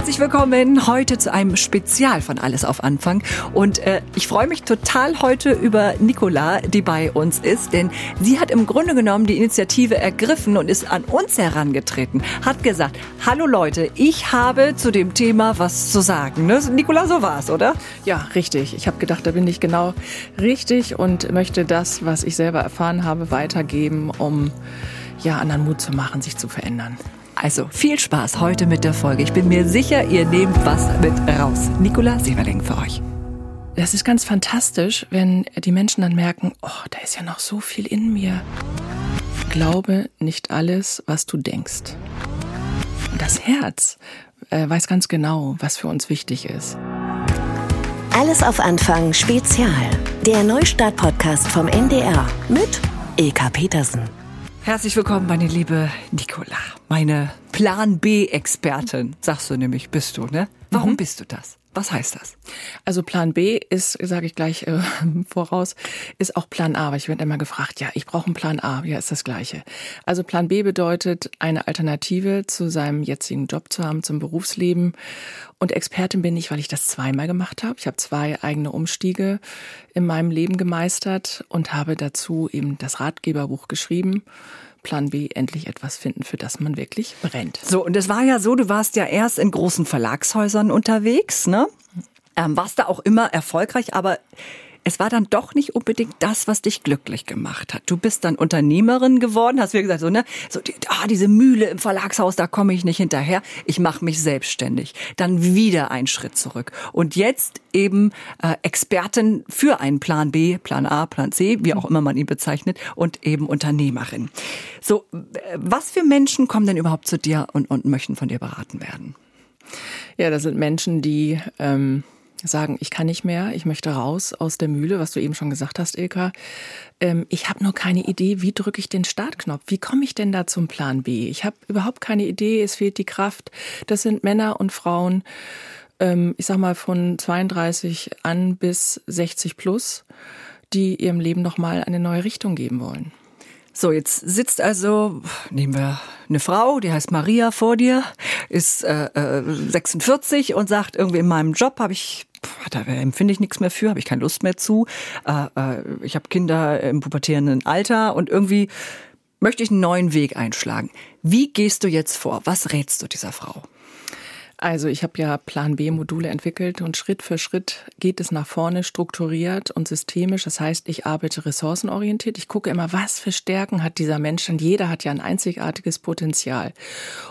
Herzlich willkommen heute zu einem Spezial von Alles auf Anfang. Und äh, ich freue mich total heute über Nicola, die bei uns ist, denn sie hat im Grunde genommen die Initiative ergriffen und ist an uns herangetreten. Hat gesagt, hallo Leute, ich habe zu dem Thema was zu sagen. Ne? Nicola, so war's, oder? Ja, richtig. Ich habe gedacht, da bin ich genau richtig und möchte das, was ich selber erfahren habe, weitergeben, um ja, anderen Mut zu machen, sich zu verändern. Also viel Spaß heute mit der Folge. Ich bin mir sicher, ihr nehmt was mit raus. Nicola Sieverling für euch. Das ist ganz fantastisch, wenn die Menschen dann merken, oh, da ist ja noch so viel in mir. Glaube nicht alles, was du denkst. Und das Herz äh, weiß ganz genau, was für uns wichtig ist. Alles auf Anfang Spezial. Der Neustart-Podcast vom NDR mit Ilka Petersen. Herzlich willkommen, meine liebe Nicola, meine Plan B-Expertin, sagst du nämlich, bist du, ne? Warum mhm. bist du das? Was heißt das? Also Plan B ist, sage ich gleich äh, voraus, ist auch Plan A. Weil ich werde immer gefragt, ja, ich brauche einen Plan A. Ja, ist das Gleiche. Also Plan B bedeutet, eine Alternative zu seinem jetzigen Job zu haben, zum Berufsleben. Und Expertin bin ich, weil ich das zweimal gemacht habe. Ich habe zwei eigene Umstiege in meinem Leben gemeistert und habe dazu eben das Ratgeberbuch geschrieben. Plan B endlich etwas finden, für das man wirklich brennt. So, und es war ja so, du warst ja erst in großen Verlagshäusern unterwegs, ne? Ähm, warst da auch immer erfolgreich, aber es war dann doch nicht unbedingt das, was dich glücklich gemacht hat. Du bist dann Unternehmerin geworden, hast mir gesagt, so, ne, so, die, ah, diese Mühle im Verlagshaus, da komme ich nicht hinterher. Ich mache mich selbstständig. Dann wieder ein Schritt zurück. Und jetzt eben äh, Expertin für einen Plan B, Plan A, Plan C, wie auch immer man ihn bezeichnet, und eben Unternehmerin. So, was für Menschen kommen denn überhaupt zu dir und, und möchten von dir beraten werden? Ja, das sind Menschen, die ähm sagen, ich kann nicht mehr, ich möchte raus aus der Mühle, was du eben schon gesagt hast, Ilka. Ähm, ich habe nur keine Idee, wie drücke ich den Startknopf? Wie komme ich denn da zum Plan B? Ich habe überhaupt keine Idee, es fehlt die Kraft. Das sind Männer und Frauen, ähm, ich sag mal von 32 an bis 60 plus, die ihrem Leben nochmal eine neue Richtung geben wollen. So, jetzt sitzt also, nehmen wir eine Frau, die heißt Maria vor dir, ist äh, äh, 46 und sagt, irgendwie in meinem Job habe ich da empfinde ich nichts mehr für, habe ich keine Lust mehr zu. Äh, äh, ich habe Kinder im pubertierenden Alter und irgendwie möchte ich einen neuen Weg einschlagen. Wie gehst du jetzt vor? Was rätst du dieser Frau? Also ich habe ja Plan B-Module entwickelt und Schritt für Schritt geht es nach vorne strukturiert und systemisch. Das heißt, ich arbeite ressourcenorientiert. Ich gucke immer, was für Stärken hat dieser Mensch, denn jeder hat ja ein einzigartiges Potenzial.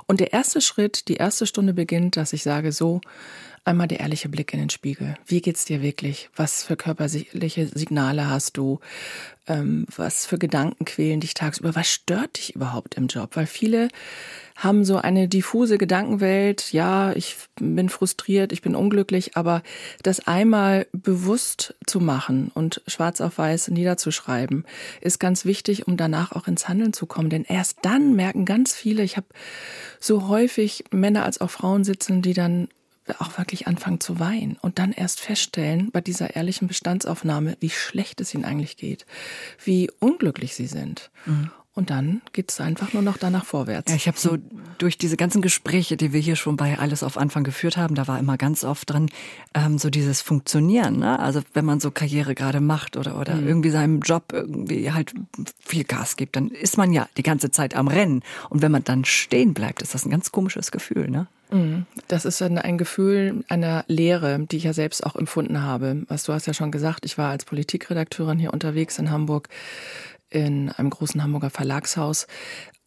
Und der erste Schritt, die erste Stunde beginnt, dass ich sage, so, Einmal der ehrliche Blick in den Spiegel. Wie geht's dir wirklich? Was für körperliche Signale hast du? Ähm, was für Gedanken quälen dich tagsüber? Was stört dich überhaupt im Job? Weil viele haben so eine diffuse Gedankenwelt. Ja, ich bin frustriert, ich bin unglücklich, aber das einmal bewusst zu machen und schwarz auf weiß niederzuschreiben, ist ganz wichtig, um danach auch ins Handeln zu kommen. Denn erst dann merken ganz viele, ich habe so häufig Männer als auch Frauen sitzen, die dann auch wirklich anfangen zu weinen und dann erst feststellen bei dieser ehrlichen Bestandsaufnahme, wie schlecht es ihnen eigentlich geht, wie unglücklich sie sind. Mhm. Und dann geht es einfach nur noch danach vorwärts. Ja, ich habe so durch diese ganzen Gespräche, die wir hier schon bei Alles auf Anfang geführt haben, da war immer ganz oft drin, ähm, so dieses Funktionieren. Ne? Also wenn man so Karriere gerade macht oder, oder mhm. irgendwie seinem Job irgendwie halt viel Gas gibt, dann ist man ja die ganze Zeit am Rennen. Und wenn man dann stehen bleibt, ist das ein ganz komisches Gefühl. Ne? Mhm. Das ist ein Gefühl einer Leere, die ich ja selbst auch empfunden habe. Was du hast ja schon gesagt, ich war als Politikredakteurin hier unterwegs in Hamburg in einem großen Hamburger Verlagshaus.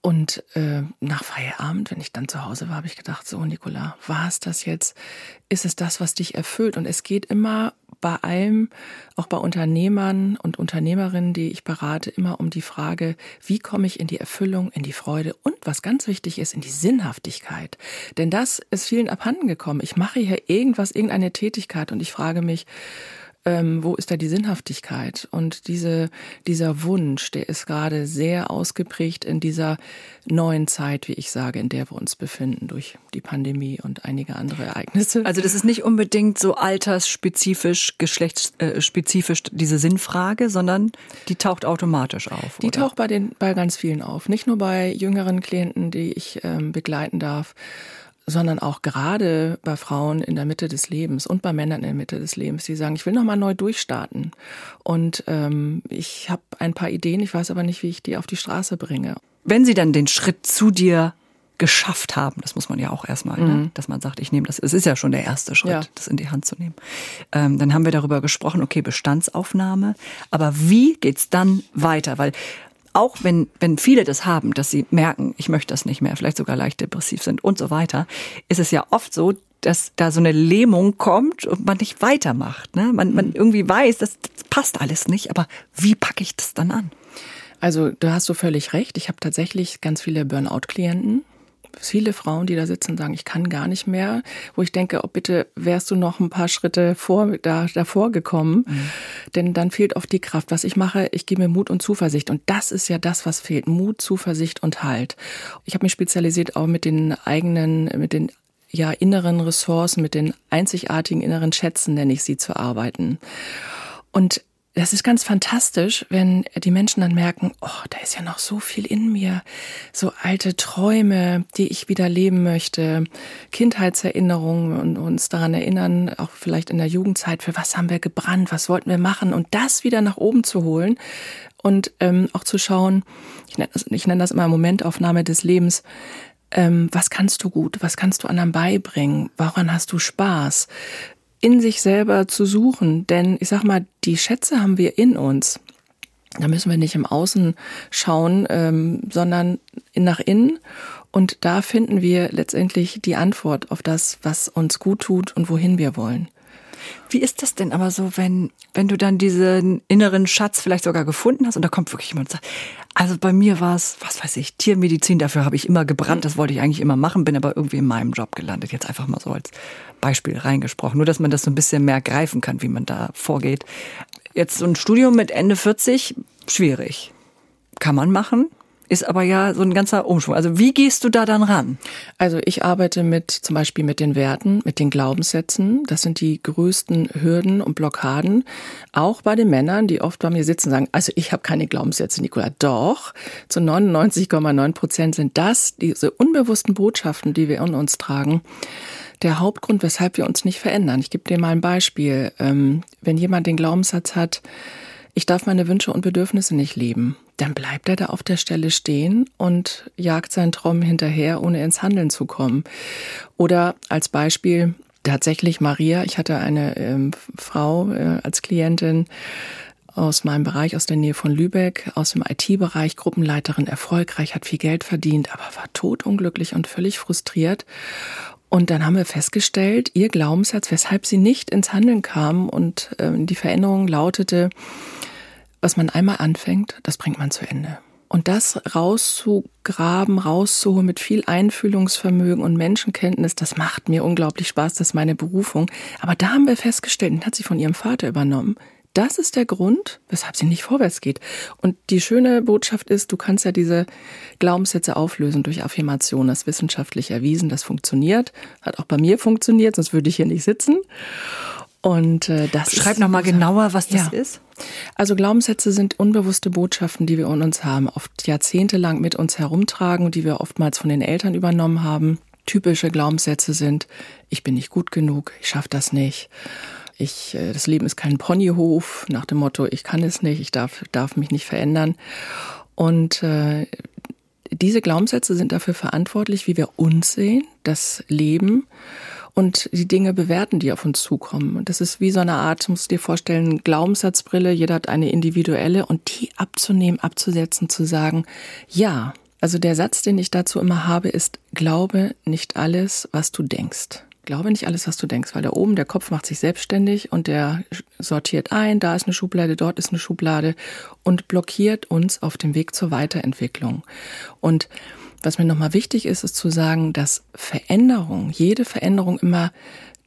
Und äh, nach Feierabend, wenn ich dann zu Hause war, habe ich gedacht, so Nicola, war es das jetzt? Ist es das, was dich erfüllt? Und es geht immer bei allem, auch bei Unternehmern und Unternehmerinnen, die ich berate, immer um die Frage, wie komme ich in die Erfüllung, in die Freude und was ganz wichtig ist, in die Sinnhaftigkeit. Denn das ist vielen abhanden gekommen. Ich mache hier irgendwas, irgendeine Tätigkeit und ich frage mich, ähm, wo ist da die Sinnhaftigkeit? Und diese, dieser Wunsch, der ist gerade sehr ausgeprägt in dieser neuen Zeit, wie ich sage, in der wir uns befinden durch die Pandemie und einige andere Ereignisse. Also das ist nicht unbedingt so altersspezifisch, geschlechtsspezifisch diese Sinnfrage, sondern die taucht automatisch auf. Die oder? taucht bei den bei ganz vielen auf, nicht nur bei jüngeren Klienten, die ich ähm, begleiten darf sondern auch gerade bei Frauen in der Mitte des Lebens und bei Männern in der Mitte des Lebens, die sagen, ich will noch mal neu durchstarten und ähm, ich habe ein paar Ideen, ich weiß aber nicht, wie ich die auf die Straße bringe. Wenn sie dann den Schritt zu dir geschafft haben, das muss man ja auch erstmal, ne? mhm. ne? dass man sagt, ich nehme das, es ist ja schon der erste Schritt, ja. das in die Hand zu nehmen. Ähm, dann haben wir darüber gesprochen, okay, Bestandsaufnahme, aber wie geht's dann weiter? Weil auch wenn, wenn viele das haben, dass sie merken, ich möchte das nicht mehr, vielleicht sogar leicht depressiv sind und so weiter, ist es ja oft so, dass da so eine Lähmung kommt und man nicht weitermacht. Ne? Man, man mhm. irgendwie weiß, das, das passt alles nicht, aber wie packe ich das dann an? Also da hast du völlig recht. Ich habe tatsächlich ganz viele Burnout-Klienten, viele Frauen, die da sitzen sagen, ich kann gar nicht mehr, wo ich denke, oh bitte wärst du noch ein paar Schritte vor, da, davor gekommen, mhm. denn dann fehlt oft die Kraft. Was ich mache, ich gebe mir Mut und Zuversicht und das ist ja das, was fehlt, Mut, Zuversicht und Halt. Ich habe mich spezialisiert auch mit den eigenen, mit den ja inneren Ressourcen, mit den einzigartigen inneren Schätzen, nenne ich sie, zu arbeiten. Und das ist ganz fantastisch, wenn die Menschen dann merken, oh, da ist ja noch so viel in mir, so alte Träume, die ich wieder leben möchte, Kindheitserinnerungen und uns daran erinnern, auch vielleicht in der Jugendzeit, für was haben wir gebrannt, was wollten wir machen und das wieder nach oben zu holen und ähm, auch zu schauen, ich nenne, das, ich nenne das immer Momentaufnahme des Lebens, ähm, was kannst du gut, was kannst du anderen beibringen, woran hast du Spaß, in sich selber zu suchen. Denn ich sag mal, die Schätze haben wir in uns. Da müssen wir nicht im Außen schauen, ähm, sondern nach innen. Und da finden wir letztendlich die Antwort auf das, was uns gut tut und wohin wir wollen. Wie ist das denn aber so, wenn, wenn du dann diesen inneren Schatz vielleicht sogar gefunden hast und da kommt wirklich jemand und sagt, also bei mir war es, was weiß ich, Tiermedizin, dafür habe ich immer gebrannt, das wollte ich eigentlich immer machen, bin aber irgendwie in meinem Job gelandet. Jetzt einfach mal so als Beispiel reingesprochen. Nur, dass man das so ein bisschen mehr greifen kann, wie man da vorgeht. Jetzt so ein Studium mit Ende 40, schwierig. Kann man machen, ist aber ja so ein ganzer Umschwung. Also wie gehst du da dann ran? Also ich arbeite mit zum Beispiel mit den Werten, mit den Glaubenssätzen. Das sind die größten Hürden und Blockaden. Auch bei den Männern, die oft bei mir sitzen und sagen, also ich habe keine Glaubenssätze, Nicola. Doch, zu 99,9 Prozent sind das diese unbewussten Botschaften, die wir in uns tragen der Hauptgrund, weshalb wir uns nicht verändern. Ich gebe dir mal ein Beispiel. Ähm, wenn jemand den Glaubenssatz hat, ich darf meine Wünsche und Bedürfnisse nicht leben, dann bleibt er da auf der Stelle stehen und jagt seinen Traum hinterher, ohne ins Handeln zu kommen. Oder als Beispiel tatsächlich Maria, ich hatte eine ähm, Frau äh, als Klientin, aus meinem Bereich, aus der Nähe von Lübeck, aus dem IT-Bereich, Gruppenleiterin, erfolgreich, hat viel Geld verdient, aber war totunglücklich und völlig frustriert. Und dann haben wir festgestellt, ihr Glaubenssatz, weshalb sie nicht ins Handeln kam und äh, die Veränderung lautete, was man einmal anfängt, das bringt man zu Ende. Und das rauszugraben, rauszuholen mit viel Einfühlungsvermögen und Menschenkenntnis, das macht mir unglaublich Spaß, das ist meine Berufung. Aber da haben wir festgestellt, den hat sie von ihrem Vater übernommen. Das ist der Grund, weshalb sie nicht vorwärts geht. Und die schöne Botschaft ist, du kannst ja diese Glaubenssätze auflösen durch Affirmation. Das wissenschaftlich erwiesen, das funktioniert. Hat auch bei mir funktioniert, sonst würde ich hier nicht sitzen. Und äh, das Schreib noch mal genauer, was das ja. ist. Also Glaubenssätze sind unbewusste Botschaften, die wir in uns haben, oft jahrzehntelang mit uns herumtragen und die wir oftmals von den Eltern übernommen haben. Typische Glaubenssätze sind: Ich bin nicht gut genug, ich schaffe das nicht. Ich, äh, das Leben ist kein Ponyhof, nach dem Motto, ich kann es nicht, ich darf, darf mich nicht verändern. Und äh, diese Glaubenssätze sind dafür verantwortlich, wie wir uns sehen, das Leben und die Dinge bewerten, die auf uns zukommen. Und das ist wie so eine Art, musst du dir vorstellen, Glaubenssatzbrille, jeder hat eine individuelle und die abzunehmen, abzusetzen, zu sagen, ja, also der Satz, den ich dazu immer habe, ist, glaube nicht alles, was du denkst. Glaube nicht alles, was du denkst, weil da oben der Kopf macht sich selbstständig und der sortiert ein, da ist eine Schublade, dort ist eine Schublade und blockiert uns auf dem Weg zur Weiterentwicklung. Und was mir nochmal wichtig ist, ist zu sagen, dass Veränderung, jede Veränderung immer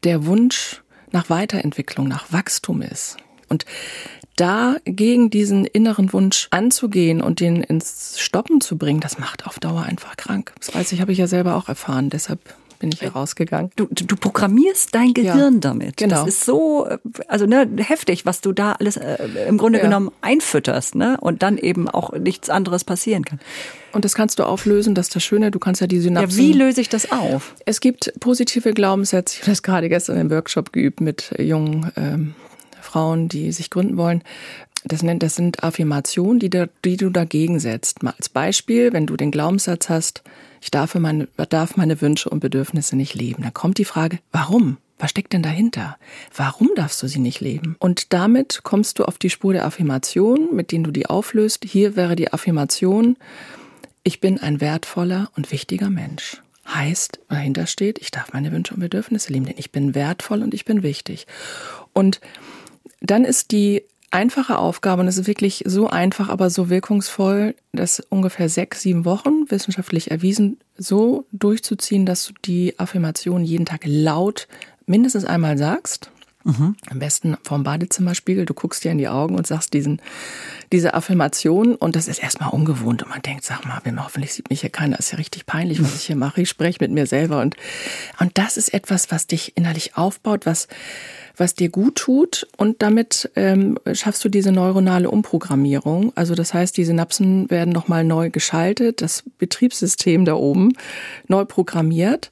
der Wunsch nach Weiterentwicklung, nach Wachstum ist. Und da gegen diesen inneren Wunsch anzugehen und den ins Stoppen zu bringen, das macht auf Dauer einfach krank. Das weiß ich, habe ich ja selber auch erfahren. Deshalb bin ich herausgegangen. Du, du programmierst dein Gehirn Ja, damit. genau. Das ist so, äh, also ne, heftig, was du da alles äh, im Grunde Ja. genommen einfütterst, ne? Und dann eben auch nichts anderes passieren kann. Und das kannst du auflösen, das ist das Schöne, du kannst ja die Ja, Synapsen... wie löse ich das auf? Es gibt positive Glaubenssätze. Ich habe das gerade gestern im Workshop geübt mit jungen ähm, Frauen, die sich gründen wollen. Das, nennt, das sind Affirmationen, die, da, die du dagegen setzt. Mal als Beispiel, wenn du den Glaubenssatz hast, ich darf meine, darf meine Wünsche und Bedürfnisse nicht leben, dann kommt die Frage, warum? Was steckt denn dahinter? Warum darfst du sie nicht leben? Und damit kommst du auf die Spur der Affirmation, mit denen du die auflöst. Hier wäre die Affirmation, ich bin ein wertvoller und wichtiger Mensch. Heißt, dahinter steht, ich darf meine Wünsche und Bedürfnisse leben, denn ich bin wertvoll und ich bin wichtig. Und dann ist die einfache Aufgabe, und es ist wirklich so einfach, aber so wirkungsvoll, das ungefähr sechs, sieben Wochen wissenschaftlich erwiesen, so durchzuziehen, dass du die Affirmation jeden Tag laut mindestens einmal sagst. Am besten vorm Badezimmerspiegel. Du guckst dir in die Augen und sagst diesen, diese Affirmation. Und das ist erstmal ungewohnt. Und man denkt, sag mal, hoffentlich sieht mich hier keiner. ist ja richtig peinlich, was ich hier mache. Ich spreche mit mir selber. Und, und das ist etwas, was dich innerlich aufbaut, was, was dir gut tut. Und damit ähm, schaffst du diese neuronale Umprogrammierung. Also das heißt, die Synapsen werden nochmal neu geschaltet. Das Betriebssystem da oben neu programmiert.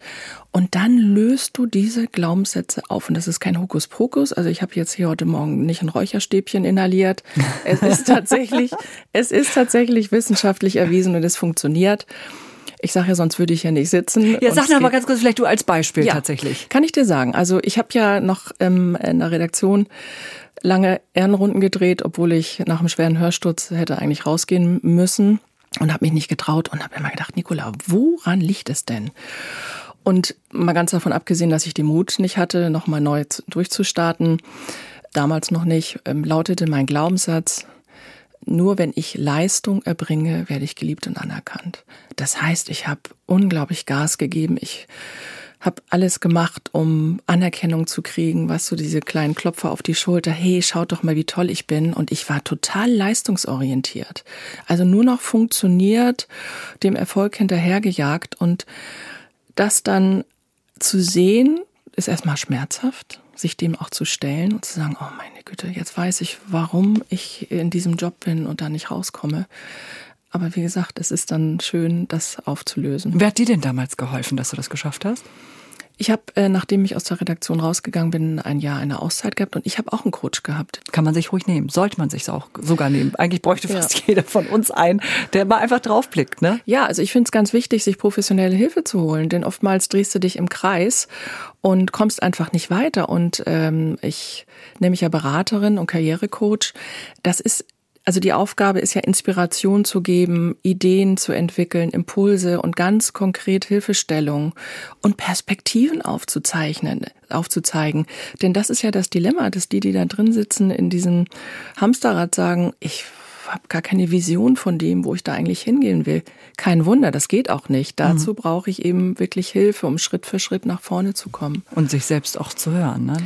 Und dann löst du diese Glaubenssätze auf. Und das ist kein Hokuspokus. Also ich habe jetzt hier heute Morgen nicht ein Räucherstäbchen inhaliert. Es ist tatsächlich, es ist tatsächlich wissenschaftlich erwiesen und es funktioniert. Ich sage ja, sonst würde ich ja nicht sitzen. Ja, sag mir mal ganz kurz, vielleicht du als Beispiel ja, tatsächlich. Kann ich dir sagen. Also ich habe ja noch ähm, in der Redaktion lange Ehrenrunden gedreht, obwohl ich nach einem schweren Hörsturz hätte eigentlich rausgehen müssen und habe mich nicht getraut und habe immer gedacht, Nicola, woran liegt es denn? Und mal ganz davon abgesehen, dass ich den Mut nicht hatte, nochmal neu zu- durchzustarten, damals noch nicht, ähm, lautete mein Glaubenssatz, nur wenn ich Leistung erbringe, werde ich geliebt und anerkannt. Das heißt, ich habe unglaublich Gas gegeben. Ich habe alles gemacht, um Anerkennung zu kriegen, weißt du, diese kleinen Klopfer auf die Schulter, hey, schaut doch mal, wie toll ich bin. Und ich war total leistungsorientiert. Also nur noch funktioniert, dem Erfolg hinterhergejagt. Und das dann zu sehen, ist erstmal schmerzhaft, sich dem auch zu stellen und zu sagen, oh meine Güte, jetzt weiß ich, warum ich in diesem Job bin und da nicht rauskomme. Aber wie gesagt, es ist dann schön, das aufzulösen. Wer hat dir denn damals geholfen, dass du das geschafft hast? Ich habe, äh, nachdem ich aus der Redaktion rausgegangen bin, ein Jahr eine Auszeit gehabt und ich habe auch einen Coach gehabt. Kann man sich ruhig nehmen. Sollte man sich auch sogar nehmen. Eigentlich bräuchte Ja. fast jeder von uns einen, der mal einfach draufblickt, ne? Ja, also ich finde es ganz wichtig, sich professionelle Hilfe zu holen, denn oftmals drehst du dich im Kreis und kommst einfach nicht weiter. Und ähm, ich nenne mich ja Beraterin und Karrierecoach. Das ist also die Aufgabe ist ja Inspiration zu geben, Ideen zu entwickeln, Impulse und ganz konkret Hilfestellung und Perspektiven aufzuzeichnen, aufzuzeigen. Denn das ist ja das Dilemma, dass die, die da drin sitzen in diesem Hamsterrad sagen, ich habe gar keine Vision von dem, wo ich da eigentlich hingehen will. Kein Wunder, das geht auch nicht. Dazu brauche ich eben wirklich Hilfe, um Schritt für Schritt nach vorne zu kommen. Und sich selbst auch zu hören. Ne?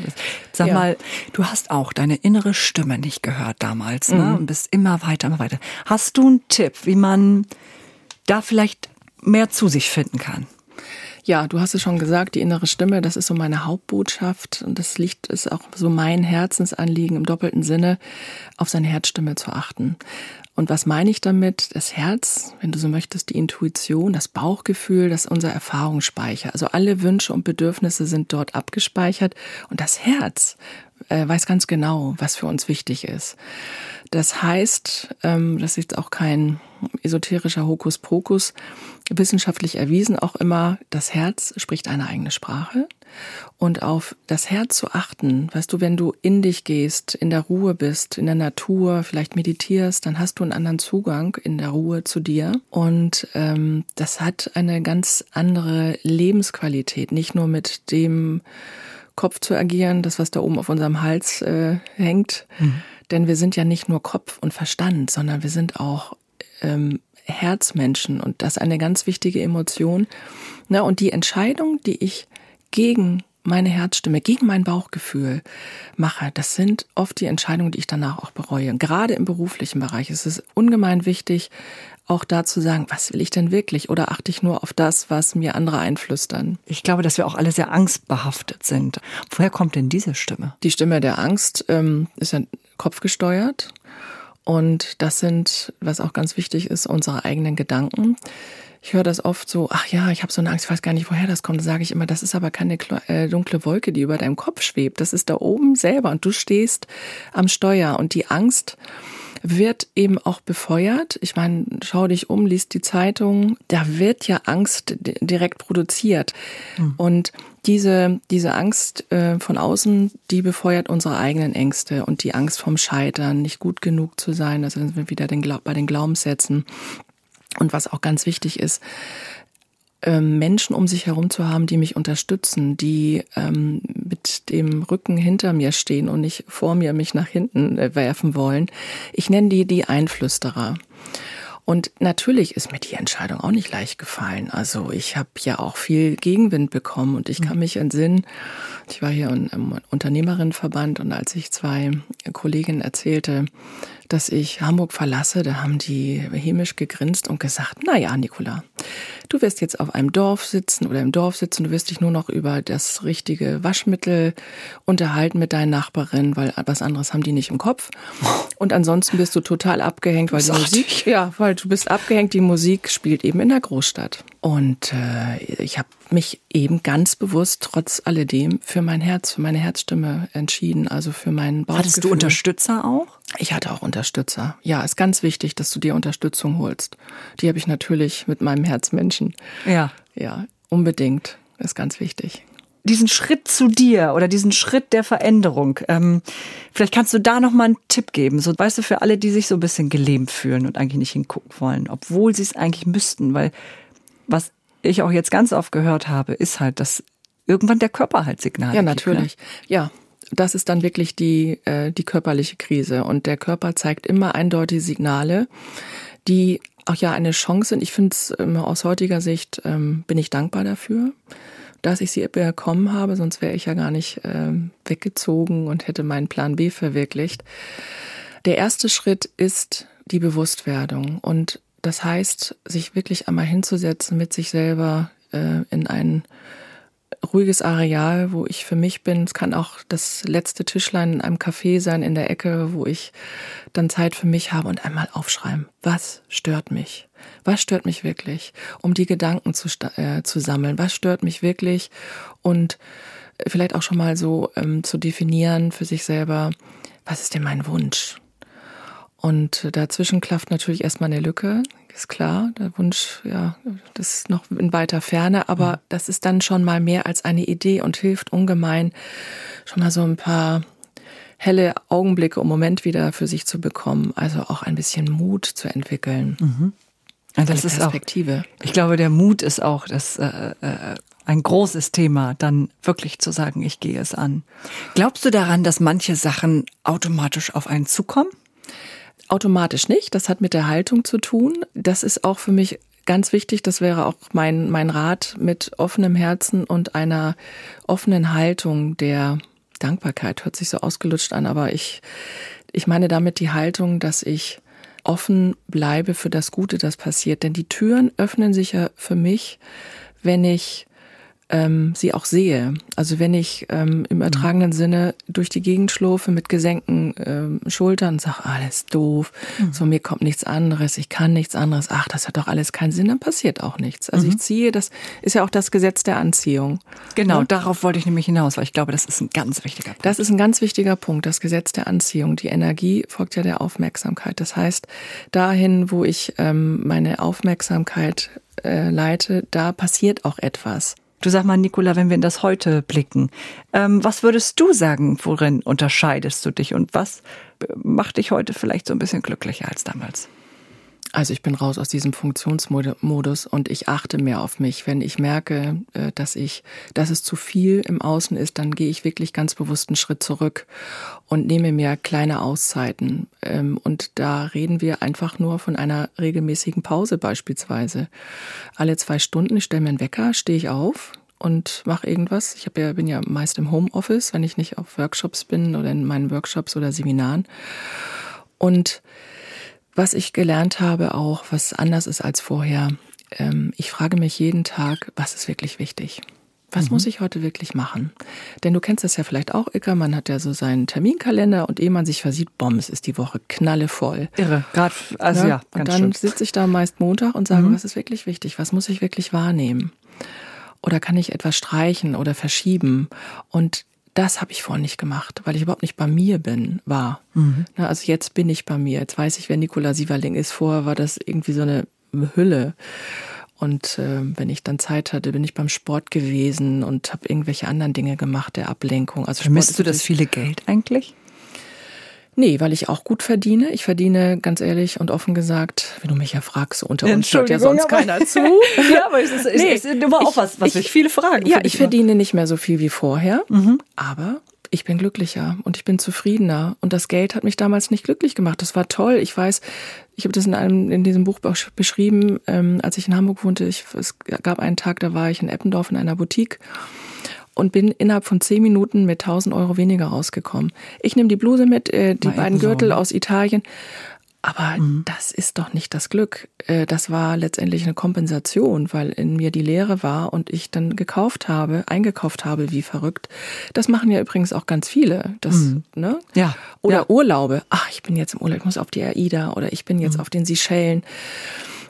Sag Ja. mal, du hast auch deine innere Stimme nicht gehört damals ne? und bist immer weiter, immer weiter. Hast du einen Tipp, wie man da vielleicht mehr zu sich finden kann? Ja, du hast es schon gesagt, die innere Stimme, das ist so meine Hauptbotschaft und das liegt ist auch so mein Herzensanliegen im doppelten Sinne, auf seine Herzstimme zu achten. Und was meine ich damit? Das Herz, wenn du so möchtest, die Intuition, das Bauchgefühl, das ist unser Erfahrungsspeicher. Also alle Wünsche und Bedürfnisse sind dort abgespeichert und das Herz äh, weiß ganz genau, was für uns wichtig ist. Das heißt, ähm, das ist auch kein esoterischer Hokuspokus, wissenschaftlich erwiesen auch immer, das Herz spricht eine eigene Sprache. Und auf das Herz zu achten, weißt du, wenn du in dich gehst, in der Ruhe bist, in der Natur, vielleicht meditierst, dann hast du einen anderen Zugang in der Ruhe zu dir. Und ähm, das hat eine ganz andere Lebensqualität, nicht nur mit dem Kopf zu agieren, das, was da oben auf unserem Hals äh, hängt. Denn wir sind ja nicht nur Kopf und Verstand, sondern wir sind auch ähm, Herzmenschen und das ist eine ganz wichtige Emotion. Na, und die Entscheidung, die ich gegen meine Herzstimme, gegen mein Bauchgefühl mache, das sind oft die Entscheidungen, die ich danach auch bereue. Gerade im beruflichen Bereich ist es ungemein wichtig, auch da zu sagen, was will ich denn wirklich? Oder achte ich nur auf das, was mir andere einflüstern? Ich glaube, dass wir auch alle sehr angstbehaftet sind. Woher kommt denn diese Stimme? Die Stimme der Angst ähm, ist ja kopfgesteuert. Und das sind, was auch ganz wichtig ist, unsere eigenen Gedanken. Ich höre das oft so, ach ja, ich habe so eine Angst, ich weiß gar nicht, woher das kommt. Da sage ich immer, das ist aber keine äh, dunkle Wolke, die über deinem Kopf schwebt. Das ist da oben selber und du stehst am Steuer. Und die Angst wird eben auch befeuert. Ich meine, schau dich um, liest die Zeitung. Da wird ja Angst direkt produziert. Mhm. Und diese, diese Angst äh, von außen, die befeuert unsere eigenen Ängste und die Angst vom Scheitern, nicht gut genug zu sein. Also sind wir wieder den, bei den Glaubenssätzen. Und was auch ganz wichtig ist, ähm, Menschen um sich herum zu haben, die mich unterstützen, die ähm, mit dem Rücken hinter mir stehen und nicht vor mir mich nach hinten äh, werfen wollen. Ich nenne die die Einflüsterer. Und natürlich ist mir die Entscheidung auch nicht leicht gefallen. Also ich habe ja auch viel Gegenwind bekommen und ich kann mhm. mich entsinnen, ich war hier im Unternehmerinnenverband und als ich zwei Kolleginnen erzählte, dass ich Hamburg verlasse, da haben die hämisch gegrinst und gesagt, na ja, Nicola, du wirst jetzt auf einem Dorf sitzen oder im Dorf sitzen, du wirst dich nur noch über das richtige Waschmittel unterhalten mit deinen Nachbarinnen, weil was anderes haben die nicht im Kopf. Und ansonsten bist du total abgehängt, weil die Musik, ja, weil du bist abgehängt, die Musik spielt eben in der Großstadt. Und äh, ich habe mich eben ganz bewusst trotz alledem für mein Herz, für meine Herzstimme entschieden, also für meinen Bauchgefühl. Hattest du Unterstützer auch? Ich hatte auch Unterstützer. Ja, ist ganz wichtig, dass du dir Unterstützung holst. Die habe ich natürlich mit meinem Herzmenschen. Ja. Ja, unbedingt. Ist ganz wichtig diesen Schritt zu dir oder diesen Schritt der Veränderung. Ähm, vielleicht kannst du da noch mal einen Tipp geben. So, weißt du, für alle, die sich so ein bisschen gelähmt fühlen und eigentlich nicht hingucken wollen, obwohl sie es eigentlich müssten, weil was ich auch jetzt ganz oft gehört habe, ist halt, dass irgendwann der Körper halt Signale Ja, natürlich. Gibt, ne? Ja, das ist dann wirklich die, äh, die körperliche Krise. Und der Körper zeigt immer eindeutige Signale, die auch ja eine Chance sind. Ich finde es ähm, aus heutiger Sicht ähm, bin ich dankbar dafür, dass ich sie bekommen habe, sonst wäre ich ja gar nicht ähm, weggezogen und hätte meinen Plan B verwirklicht. Der erste Schritt ist die Bewusstwerdung und das heißt, sich wirklich einmal hinzusetzen mit sich selber äh, in ein ruhiges Areal, wo ich für mich bin. Es kann auch das letzte Tischlein in einem Café sein in der Ecke, wo ich dann Zeit für mich habe und einmal aufschreiben. Was stört mich? Was stört mich wirklich? Um die Gedanken zu, äh, zu sammeln. Was stört mich wirklich? Und vielleicht auch schon mal so ähm, zu definieren für sich selber, was ist denn mein Wunsch? Und dazwischen klafft natürlich erstmal eine Lücke, ist klar. Der Wunsch, ja, das ist noch in weiter Ferne, aber mhm. das ist dann schon mal mehr als eine Idee und hilft ungemein, schon mal so ein paar helle Augenblicke im Moment wieder für sich zu bekommen. Also auch ein bisschen Mut zu entwickeln. Mhm. Ja, das ist Perspektive. Auch, ich glaube, der Mut ist auch das äh, äh, ein großes Thema, dann wirklich zu sagen, ich gehe es an. Glaubst du daran, dass manche Sachen automatisch auf einen zukommen? Automatisch nicht. Das hat mit der Haltung zu tun. Das ist auch für mich ganz wichtig. Das wäre auch mein, mein Rat mit offenem Herzen und einer offenen Haltung der Dankbarkeit. Hört sich so ausgelutscht an, aber ich, ich meine damit die Haltung, dass ich offen bleibe für das Gute, das passiert. Denn die Türen öffnen sich ja für mich, wenn ich ähm, sie auch sehe. Also wenn ich ähm, im ertragenen Sinne durch die Gegend schlurfe mit gesenkten ähm, Schultern und sage, alles doof, mhm. so mir kommt nichts anderes, ich kann nichts anderes, ach, das hat doch alles keinen Sinn, dann passiert auch nichts. Also mhm. ich ziehe, das ist ja auch das Gesetz der Anziehung. Genau, ja? Ne? darauf wollte ich nämlich hinaus, weil ich glaube, das ist ein ganz wichtiger Punkt. Das ist ein ganz wichtiger Punkt, das Gesetz der Anziehung. Die Energie folgt ja der Aufmerksamkeit. Das heißt, dahin, wo ich ähm, meine Aufmerksamkeit äh, leite, da passiert auch etwas. Du sag mal, Nicola, wenn wir in das Heute blicken, ähm, was würdest du sagen, worin unterscheidest du dich und was macht dich heute vielleicht so ein bisschen glücklicher als damals? Also ich bin raus aus diesem Funktionsmodus und ich achte mehr auf mich. Wenn ich merke, äh, dass ich, dass es zu viel im Außen ist, dann gehe ich wirklich ganz bewusst einen Schritt zurück und nehme mir kleine Auszeiten. Ähm, und da reden wir einfach nur von einer regelmäßigen Pause beispielsweise. Alle zwei Stunden, ich stelle mir einen Wecker, stehe ich auf, und mache irgendwas. Ich ja, bin ja meist im Homeoffice, wenn ich nicht auf Workshops bin oder in meinen Workshops oder Seminaren. Und was ich gelernt habe, auch was anders ist als vorher, ähm, ich frage mich jeden Tag, was ist wirklich wichtig? Was mhm. muss ich heute wirklich machen? Denn du kennst das ja vielleicht auch, Ilka, man hat ja so seinen Terminkalender und ehe man sich versieht, bombs, ist die Woche knallevoll. Irre, gerade, also ja, ja Und dann sitze ich da meist Montag und sage, mhm. was ist wirklich wichtig? Was muss ich wirklich wahrnehmen? Oder kann ich etwas streichen oder verschieben? Und das habe ich vorhin nicht gemacht, weil ich überhaupt nicht bei mir bin, war. Mhm. Also jetzt bin ich bei mir. Jetzt weiß ich, wer Nikola Sieverling ist. Vorher war das irgendwie so eine Hülle. Und äh, wenn ich dann Zeit hatte, bin ich beim Sport gewesen und habe irgendwelche anderen Dinge gemacht, der Ablenkung. Also Vermisst du das viele Geld eigentlich? Nee, weil ich auch gut verdiene. Ich verdiene, ganz ehrlich und offen gesagt, wenn du mich ja fragst, unter uns hört ja sonst keiner zu. ja, aber es ist, nee, ist immer auch was, was ich, ich viele Fragen. Ja, ich verdiene nicht mehr so viel wie vorher, mhm. aber ich bin glücklicher und ich bin zufriedener. Und das Geld hat mich damals nicht glücklich gemacht. Das war toll. Ich weiß, ich habe das in einem in diesem Buch beschrieben, ähm, als ich in Hamburg wohnte. Ich, es gab einen Tag, da war ich in Eppendorf in einer Boutique und bin innerhalb von zehn Minuten mit 1000 Euro weniger rausgekommen. Ich nehme die Bluse mit, äh, die Mal beiden Gürtel aus Italien aber mhm. das ist doch nicht das Glück. Äh, das war letztendlich eine Kompensation, weil in mir die Leere war und ich dann gekauft habe, eingekauft habe, wie verrückt. Das machen ja übrigens auch ganz viele. Das, mhm. ne? Ja. Oder ja. Urlaube. Ach, ich bin jetzt im Urlaub, ich muss auf die AIDA oder ich bin jetzt mhm. auf den Seychellen.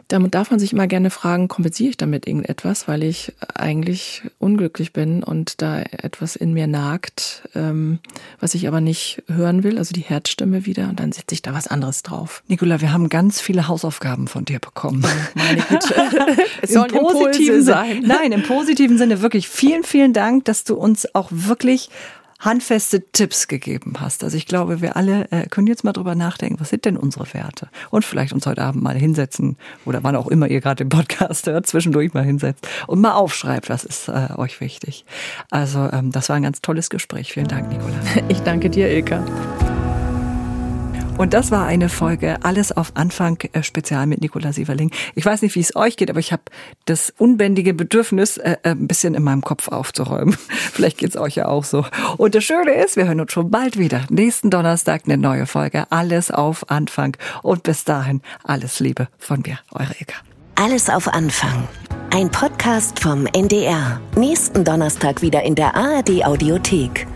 Damit darf man sich immer gerne fragen, kompensiere ich damit irgendetwas, weil ich eigentlich unglücklich bin und da etwas in mir nagt, ähm, was ich aber nicht hören will, also die Herzstimme wieder und dann setze ich da was anderes drauf. Nicola, wir haben ganz viele Hausaufgaben von dir bekommen. Meine Güte. es soll Im positiven sein. Nein, im positiven Sinne wirklich vielen, vielen Dank, dass du uns auch wirklich handfeste Tipps gegeben hast. Also ich glaube, wir alle äh, können jetzt mal drüber nachdenken, was sind denn unsere Werte? Und vielleicht uns heute Abend mal hinsetzen oder wann auch immer ihr gerade den Podcast hört, zwischendurch mal hinsetzt und mal aufschreibt, was ist äh, euch wichtig. Also ähm, das war ein ganz tolles Gespräch. Vielen Dank, Nicola. Ich danke dir, Ilka. Und das war eine Folge Alles auf Anfang äh, Spezial mit Nicola Sieverling. Ich weiß nicht, wie es euch geht, aber ich habe das unbändige Bedürfnis, äh, äh ein bisschen in meinem Kopf aufzuräumen. Vielleicht geht's euch ja auch so. Und das Schöne ist, wir hören uns schon bald wieder. Nächsten Donnerstag eine neue Folge. Alles auf Anfang. Und bis dahin alles Liebe von mir, eure Eka. Alles auf Anfang. Ein Podcast vom NDR. Nächsten Donnerstag wieder in der ARD Audiothek.